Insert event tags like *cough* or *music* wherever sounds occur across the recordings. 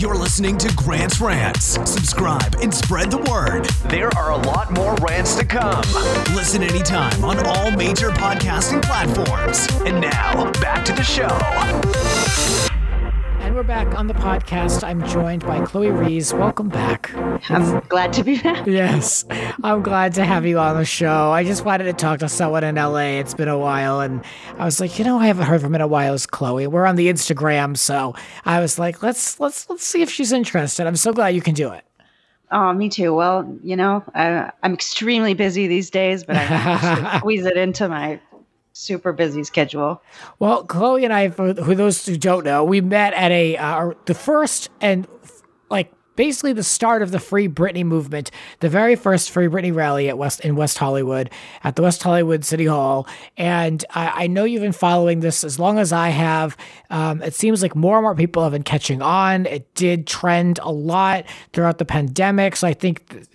You're listening to Grant's Rants. Subscribe and spread the word. There are a lot more rants to come. Listen anytime on all major podcasting platforms. And now, back to the show. We're back on the podcast. I'm joined by Chloe Reese. Welcome back. I'm glad to be back. Yes, I'm glad to have you on the show. I just wanted to talk to someone in LA. It's been a while, and I was like, you know, I haven't heard from in a while. Is Chloe? We're on the Instagram, so I was like, let's let's let's see if she's interested. I'm so glad you can do it. Oh, me too. Well, you know, I, I'm extremely busy these days, but I *laughs* squeeze it into my super busy schedule. Well, Chloe and I, for those who don't know, we met at a uh, the first and like basically the start of the Free Britney movement, the very first Free Britney rally at West in West Hollywood at the West Hollywood City Hall. And I, I know you've been following this as long as I have. Um, it seems like more and more people have been catching on. It did trend a lot throughout the pandemic, so I think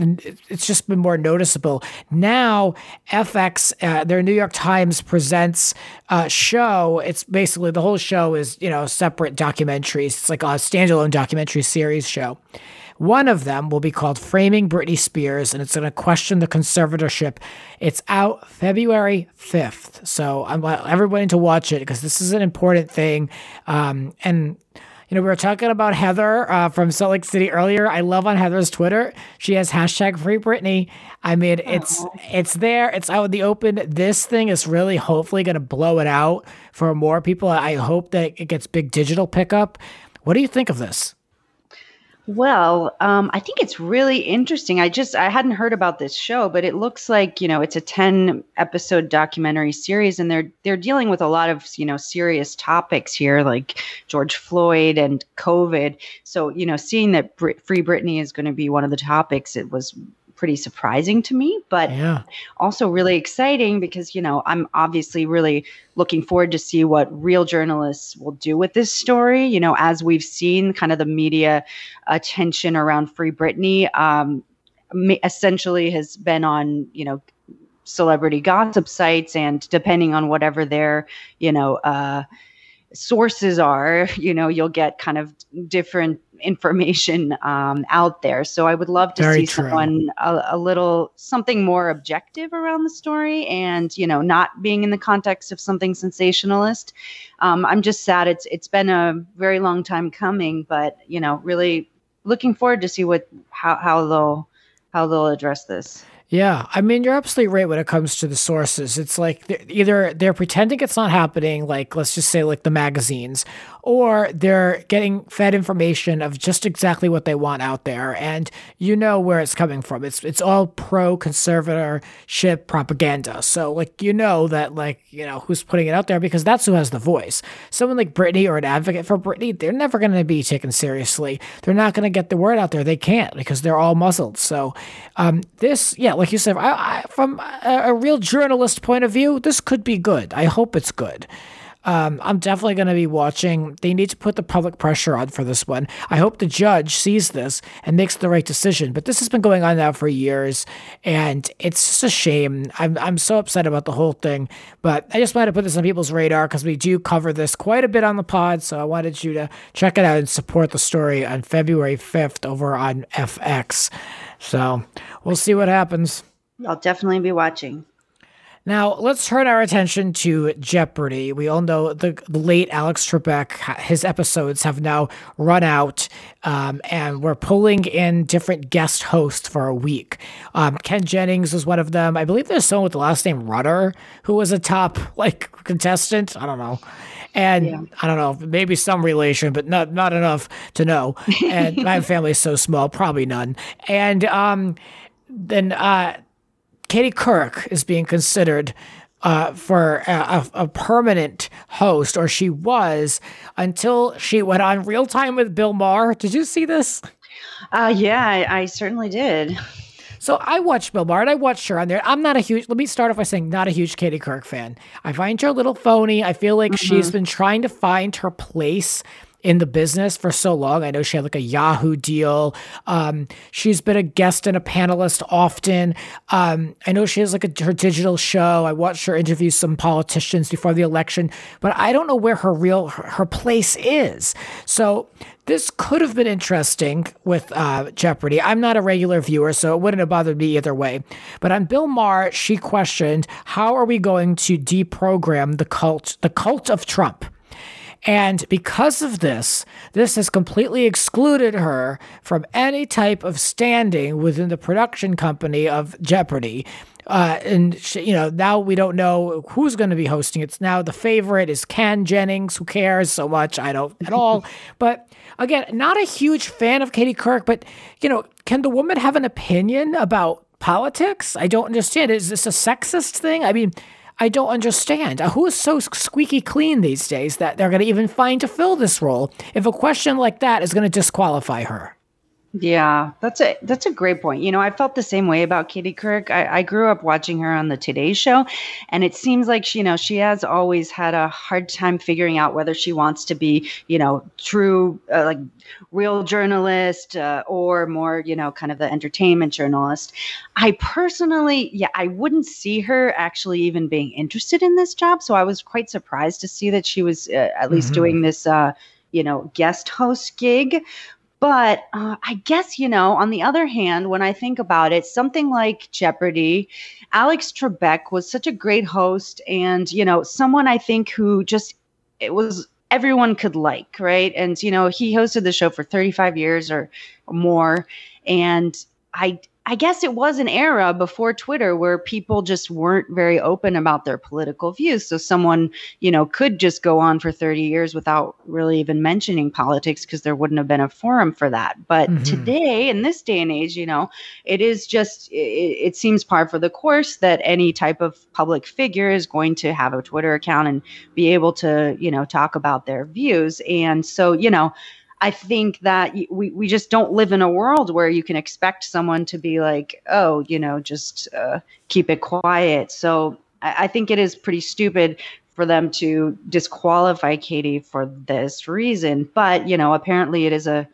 it's just been more noticeable. Now, FX, uh, their New York Times presents a show. It's basically the whole show is you know separate documentaries. It's like a standalone documentary series show. One of them will be called Framing Britney Spears, and it's going to question the conservatorship. It's out February 5th. So I want everybody to watch it because this is an important thing. Um, and you know, we were talking about Heather uh, from Salt Lake City earlier. I love on Heather's Twitter. She has hashtag Free Britney. I mean, it's Aww. it's there. It's out in the open. This thing is really hopefully going to blow it out for more people. I hope that it gets big digital pickup. What do you think of this? Well, um, I think it's really interesting. I just I hadn't heard about this show, but it looks like you know it's a ten episode documentary series, and they're they're dealing with a lot of you know serious topics here, like George Floyd and COVID. So you know, seeing that Brit- Free Britney is going to be one of the topics, it was pretty surprising to me, but yeah. also really exciting because, you know, I'm obviously really looking forward to see what real journalists will do with this story. You know, as we've seen kind of the media attention around Free Britney, um, essentially has been on, you know, celebrity gossip sites and depending on whatever their, you know, uh, sources are, you know, you'll get kind of different information um, out there. So I would love to Very see true. someone a, a, little something more objective around the story, and you know, not being in the context of something sensationalist. Um, I'm just sad it's it's been a very long time coming, but you know, really looking forward to see what how how they'll how they'll address this. Yeah, I mean, you're absolutely right when it comes to the sources. It's like they're, either they're pretending it's not happening, like let's just say like the magazines, or they're getting fed information of just exactly what they want out there, and you know where it's coming from. It's it's all pro conservatorship propaganda. So like you know that like you know who's putting it out there because that's who has the voice. Someone like Britney or an advocate for Britney, they're never going to be taken seriously. They're not going to get the word out there. They can't because they're all muzzled. So um, this, yeah, like you said, I, I, from a, a real journalist point of view, this could be good. I hope it's good. Um, I'm definitely going to be watching. They need to put the public pressure on for this one. I hope the judge sees this and makes the right decision. But this has been going on now for years, and it's just a shame. I'm, I'm so upset about the whole thing. But I just wanted to put this on people's radar because we do cover this quite a bit on the pod. So I wanted you to check it out and support the story on February 5th over on FX. So we'll see what happens. I'll definitely be watching. Now, let's turn our attention to Jeopardy. We all know the, the late Alex Trebek, his episodes have now run out, um, and we're pulling in different guest hosts for a week. Um, Ken Jennings was one of them. I believe there's someone with the last name Rutter who was a top like contestant. I don't know. And yeah. I don't know, maybe some relation, but not not enough to know. And *laughs* my family is so small, probably none. And um, then uh, Katie Couric is being considered uh, for a, a, permanent host, or she was until she went on Real Time with Bill Maher. Did you see this? Uh, yeah, I, I certainly did. So I watched Bill and I watched her on there. I'm not a huge, let me start off by saying, not a huge Katie Couric fan. I find her a little phony. I feel like mm-hmm. she's been trying to find her place in the business for so long. I know she had like a Yahoo deal. Um, she's been a guest and a panelist often. Um, I know she has like a, her digital show. I watched her interview some politicians before the election, but I don't know where her real her, her place is. So this could have been interesting with uh, Jeopardy. I'm not a regular viewer, so it wouldn't have bothered me either way. But on Bill Maher, she questioned, "How are we going to deprogram the cult, the cult of Trump?" And because of this, this has completely excluded her from any type of standing within the production company of Jeopardy. Uh, and she, you know now we don't know who's going to be hosting. It's now the favorite is Ken Jennings. Who cares so much? I don't at all. *laughs* but again, not a huge fan of Katie Couric But you know, can the woman have an opinion about politics? I don't understand. Is this a sexist thing? I mean, I don't understand. Who is so squeaky clean these days that they're going to even find to fill this role if a question like that is going to disqualify her? Yeah, that's a that's a great point. You know, I felt the same way about Katie Couric. I, I grew up watching her on the Today Show, and it seems like she, you know, she has always had a hard time figuring out whether she wants to be, you know, true uh, like real journalist uh, or more, you know, kind of the entertainment journalist. I personally, yeah, I wouldn't see her actually even being interested in this job. So I was quite surprised to see that she was uh, at least mm-hmm. doing this. Uh, you know, guest host gig, but uh, I guess, you know, on the other hand, when I think about it, something like Jeopardy, Alex Trebek was such a great host and, you know, someone I think who just, it was everyone could like, right? And, you know, he hosted the show for 35 years or more. And I, I guess it was an era before Twitter where people just weren't very open about their political views. So someone, you know, could just go on for 30 years without really even mentioning politics because there wouldn't have been a forum for that. But mm-hmm. today, in this day and age, you know, it is just, it, it seems par for the course that any type of public figure is going to have a Twitter account and be able to, you know, talk about their views. And so, you know, I think that we, we just don't live in a world where you can expect someone to be like, oh, you know, just uh, keep it quiet. So I, I think it is pretty stupid for them to disqualify Katie for this reason. But, you know, apparently it is a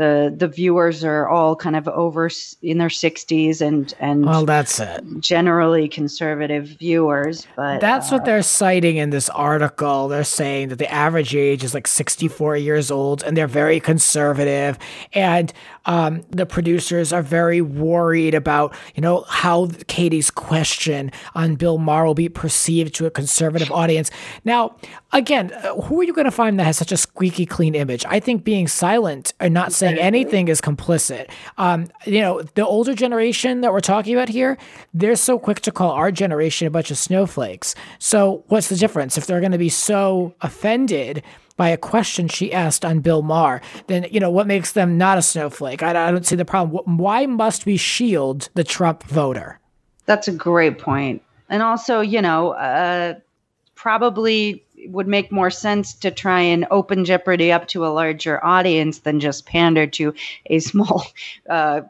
the the viewers are all kind of over in their 60s and and well that's it. generally conservative viewers but that's uh, what they're citing in this article. They're saying that the average age is like 64 years old and they're very conservative. And um, the producers are very worried about you know how Katie's question on Bill Maher will be perceived to a conservative audience now again uh, who are you going to find that has such a squeaky clean image I think being silent and not saying saying anything is complicit. Um, you know, the older generation that we're talking about here, they're so quick to call our generation a bunch of snowflakes. So, what's the difference if they're going to be so offended? By a question she asked on Bill Maher, then you know what makes them not a snowflake. I, I don't see the problem. Why must we shield the Trump voter? That's a great point. And also, you know, uh, probably would make more sense to try and open Jeopardy up to a larger audience than just pander to a small *laughs* uh,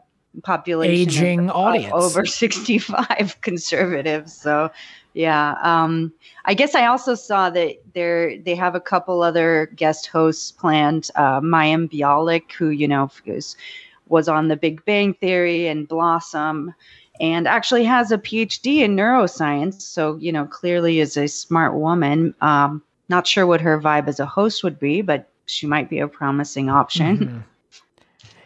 population aging of, audience over *laughs* 65 conservatives. So yeah, um, I guess I also saw that there they have a couple other guest hosts planned. Uh, Mayim Bialik, who you know was, was on The Big Bang Theory and Blossom and actually has a PhD in neuroscience. So, you know, clearly is a smart woman. Um, not sure what her vibe as a host would be, but she might be a promising option.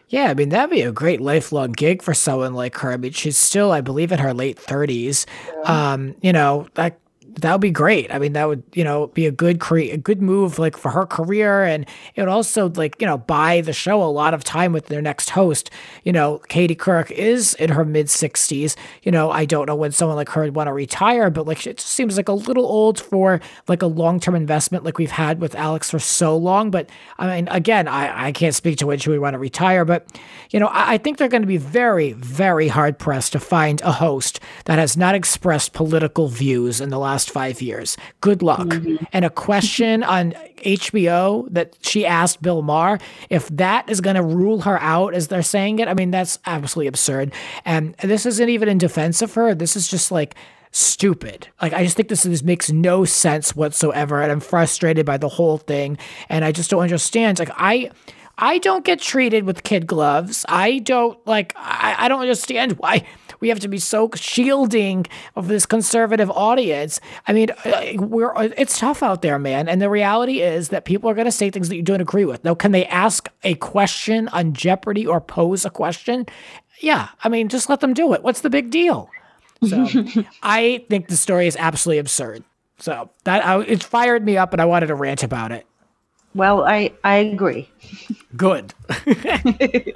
Yeah, I mean, that'd be a great lifelong gig for someone like her. I mean, she's still, I believe, in her late 30s. Yeah. Um, you know, that that would be great. I mean, that would you know be a good cre- a good move like for her career, and it would also like you know buy the show a lot of time with their next host. You know, Katie Couric is in her mid sixties. You know, I don't know when someone like her would want to retire, but like it just seems like a little old for like a long term investment like we've had with Alex for so long. But I mean, again, I I can't speak to when she would want to retire, but you know, I, I think they're going to be very very hard pressed to find a host that has not expressed political views in the last last five years. Good luck. Mm-hmm. And a question on HBO that she asked Bill Maher, if that is going to rule her out as they're saying it, I mean, that's absolutely absurd. And this isn't even in defense of her. This is just like stupid. Like I just think this, this makes no sense whatsoever, and I'm frustrated by the whole thing. And I just don't understand. Like I. I don't get treated with kid gloves. I don't like. I, I don't understand why we have to be so shielding of this conservative audience. I mean, uh, we're uh, it's tough out there, man. And the reality is that people are going to say things that you don't agree with. Now, can they ask a question on Jeopardy or pose a question? Yeah, I mean, just let them do it. What's the big deal? So *laughs* I think the story is absolutely absurd. So that I, it fired me up, and I wanted to rant about it. Well, I I agree. Good. *laughs*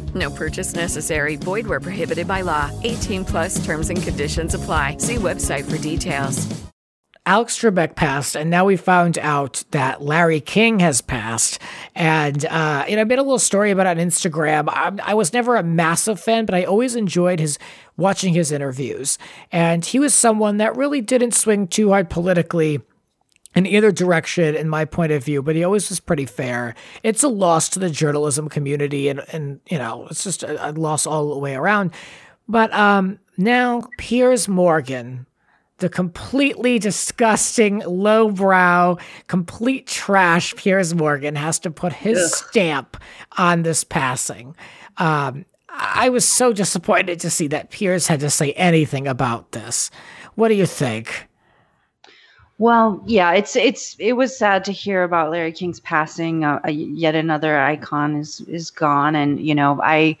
No purchase necessary. Void where prohibited by law. 18 plus terms and conditions apply. See website for details. Alex Trebek passed, and now we found out that Larry King has passed. And uh, you know, I made a little story about it on Instagram. I, I was never a massive fan, but I always enjoyed his watching his interviews. And he was someone that really didn't swing too hard politically in either direction in my point of view, but he always was pretty fair. It's a loss to the journalism community and and you know, it's just a, a loss all the way around. But um now Piers Morgan, the completely disgusting, lowbrow, complete trash Piers Morgan has to put his Ugh. stamp on this passing. Um I was so disappointed to see that Piers had to say anything about this. What do you think? Well, yeah, it's it's it was sad to hear about Larry King's passing. Uh, yet another icon is is gone, and you know, I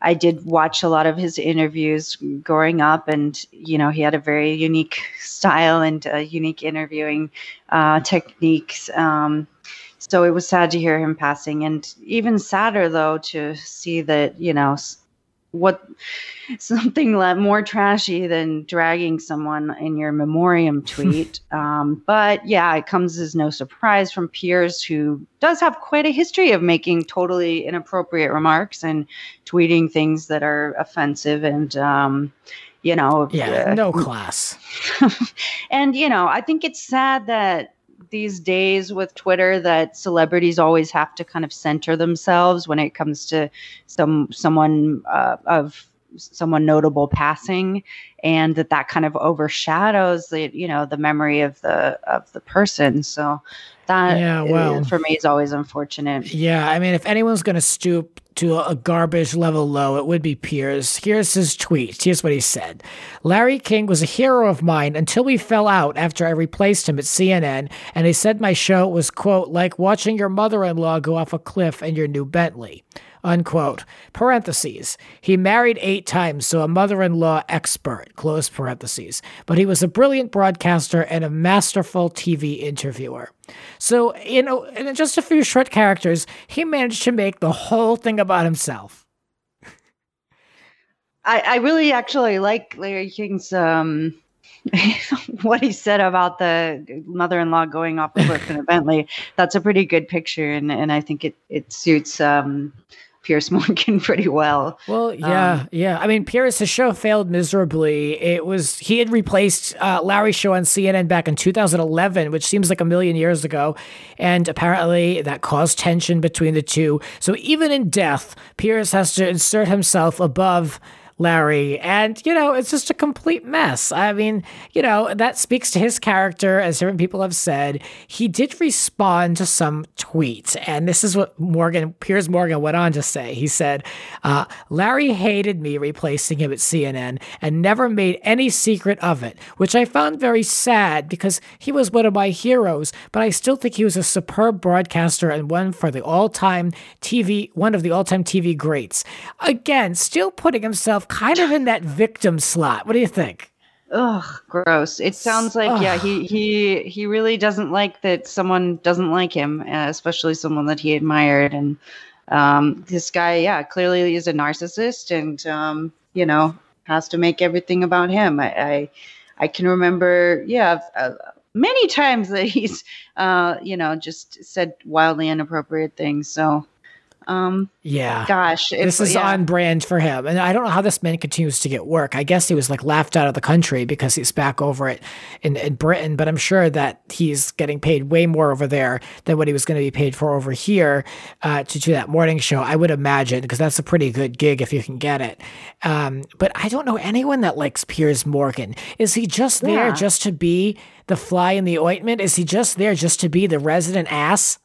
I did watch a lot of his interviews growing up, and you know, he had a very unique *laughs* style and unique interviewing uh, techniques. Um, so it was sad to hear him passing, and even sadder though to see that you know what something more trashy than dragging someone in your memoriam *laughs* tweet. um, but yeah, it comes as no surprise from Piers who does have quite a history of making totally inappropriate remarks and tweeting things that are offensive and. Um, you know, yeah, uh, no class. *laughs* and you know, I think it's sad that these days with Twitter that celebrities always have to kind of center themselves when it comes to some someone uh, of someone notable passing and that that kind of overshadows the you know the memory of the of the person. So that yeah, well, for me is always unfortunate. Yeah i mean if anyone's going to stoop to a garbage level low, it would be Piers. Here's his tweet. Here's what he said Larry King was a hero of mine until we fell out after I replaced him at CNN, and he said my show was, quote, like watching your mother in law go off a cliff in your new Bentley unquote. Parentheses. He married eight times, so a mother in law expert, close parentheses. But he was a brilliant broadcaster and a masterful TV interviewer. So, you know, in just a few short characters, he managed to make the whole thing about himself. I, I really actually like Larry King's um, *laughs* what he said about the mother-in-law going off the *laughs* cliff in a Bentley. That's a pretty good picture, and, and I think it it suits um, Piers *laughs* Morgan pretty well. Well, yeah, um, yeah. I mean, Piers's show failed miserably. It was he had replaced uh, Larry's show on CNN back in 2011, which seems like a million years ago, and apparently that caused tension between the two. So even in death, Pierce has to insert himself above Larry. And, you know, it's just a complete mess. I mean, you know, that speaks to his character, as different people have said. He did respond to some tweets. And this is what Morgan, Piers Morgan went on to say. He said, uh, Larry hated me replacing him at CNN and never made any secret of it, which I found very sad because he was one of my heroes, but I still think he was a superb broadcaster and one for the all time TV, one of the all time TV greats. Again, still putting himself kind of in that victim slot. What do you think? Ugh, gross. It sounds like Ugh. yeah, he he he really doesn't like that someone doesn't like him, uh, especially someone that he admired. And um, this guy, yeah, clearly is a narcissist, and um, you know has to make everything about him. I I, I can remember, yeah, a, many times that he's, uh, you know, just said wildly inappropriate things. So, um, yeah. Gosh, this is yeah. on brand for him, and I don't know how this man continues to get work. I guess he was like laughed out of the country because he's back over it in, in Britain, but I'm sure that he's getting paid way more over there than what he was going to be paid for over here uh, to do that morning show. I would imagine because that's a pretty good gig if you can get it. Um, but I don't know anyone that likes Piers Morgan. Is he just there Yeah. just to be the fly in the ointment? Is he just there just to be the resident ass?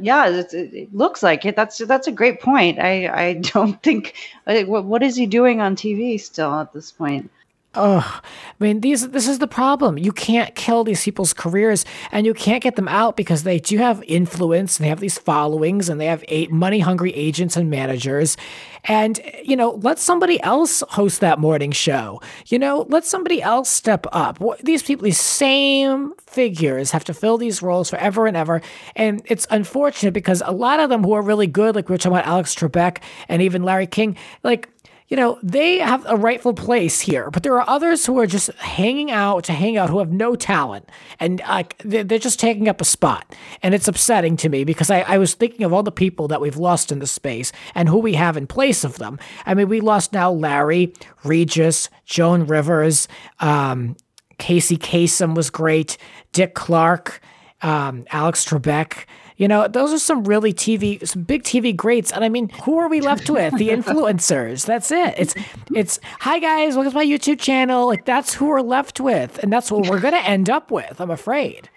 Yeah, it, it looks like it. That's that's a great point. I I *laughs* don't think uh, what what is he doing on TV still at this point? Ugh. I mean, these this is the problem. You can't kill these people's careers, and you can't get them out because they do have influence and they have these followings, and they have eight money hungry agents and managers. And you know, let somebody else host that morning show. You know, let somebody else step up. These people, these same figures, have to fill these roles forever and ever, and it's unfortunate because a lot of them who are really good, like we were talking about Alex Trebek and even Larry King, like you know, they have a rightful place here, but there are others who are just hanging out to hang out who have no talent and like they're they're just taking up a spot. And it's upsetting to me because I, I was thinking of all the people that we've lost in the space and who we have in place of them. I mean, we lost now Larry, Regis, Joan Rivers, um, Casey Kasem was great, Dick Clark, um, Alex Trebek. You know, those are some really TV, some big TV greats. And I mean, who are we left with? The influencers. That's it. It's, it's, hi guys, welcome to my YouTube channel. Like, that's who we're left with. And that's what we're going to end up with, I'm afraid.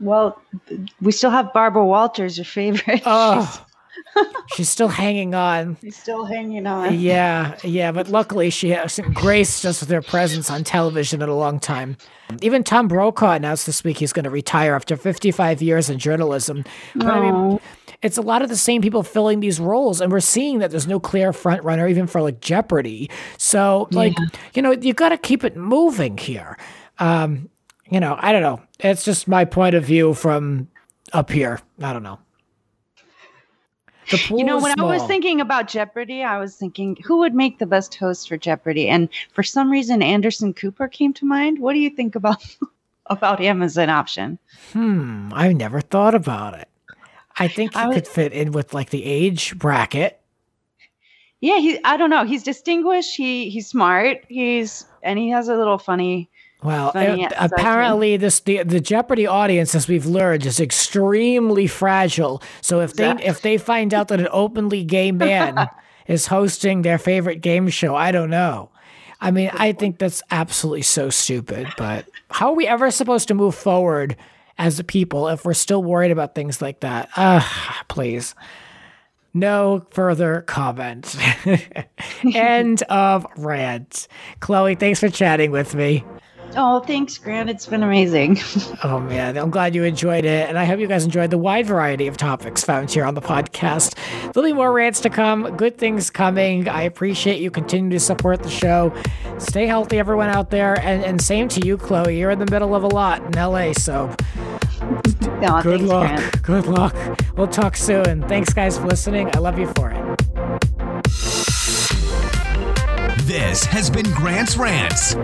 Well, we still have Barbara Walters, your favorite. Oh, she's still hanging on. She's still hanging on. Yeah, yeah, but luckily she hasn't graced us with her presence on television in a long time. Even Tom Brokaw announced this week he's going to retire after 55 years in journalism. But I mean, it's a lot of the same people filling these roles, and we're seeing that there's no clear front runner even for like Jeopardy. So, like, you know, you got to keep it moving here. Um, you know, I don't know. It's just my point of view from up here. I don't know. The pool You know, when I was thinking about Jeopardy, I was thinking who would make the best host for Jeopardy, and for some reason, Anderson Cooper came to mind. What do you think about *laughs* about him as an option? Hmm, I never thought about it. I think he I was- could fit in with like the age bracket. Yeah, he. I don't know. He's distinguished. He he's smart. He's and he has a little funny. Well, Funny uh, side to him. apparently this the the Jeopardy audience, as we've learned, is extremely fragile. So if they if they find out that an openly gay man *laughs* is hosting their favorite game show, I don't know. I mean, I think that's absolutely so stupid. But how are we ever supposed to move forward as a people if we're still worried about things like that? Ah, please. No further comment. *laughs* End of rant. Chloe, thanks for chatting with me. Oh, thanks, Grant. It's been amazing. *laughs* Oh man, I'm glad you enjoyed it, and I hope you guys enjoyed the wide variety of topics found here on the podcast. There'll be more rants to come, good things coming. I appreciate you continuing to support the show. Stay healthy, everyone out there, and, and same to you, Chloe. You're in the middle of a lot in LA, so *laughs* good thanks, luck. Grant. Good luck. We'll talk soon. Thanks, guys, for listening. I love you for it. This has been Grant's Rants.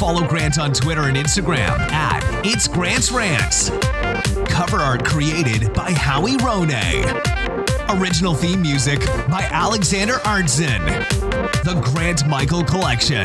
Follow Grant on Twitter and Instagram at It's Grant's Rants. Cover art created by Howie Rone. Original theme music by Alexander Arntzen. The Grant Michael Collection.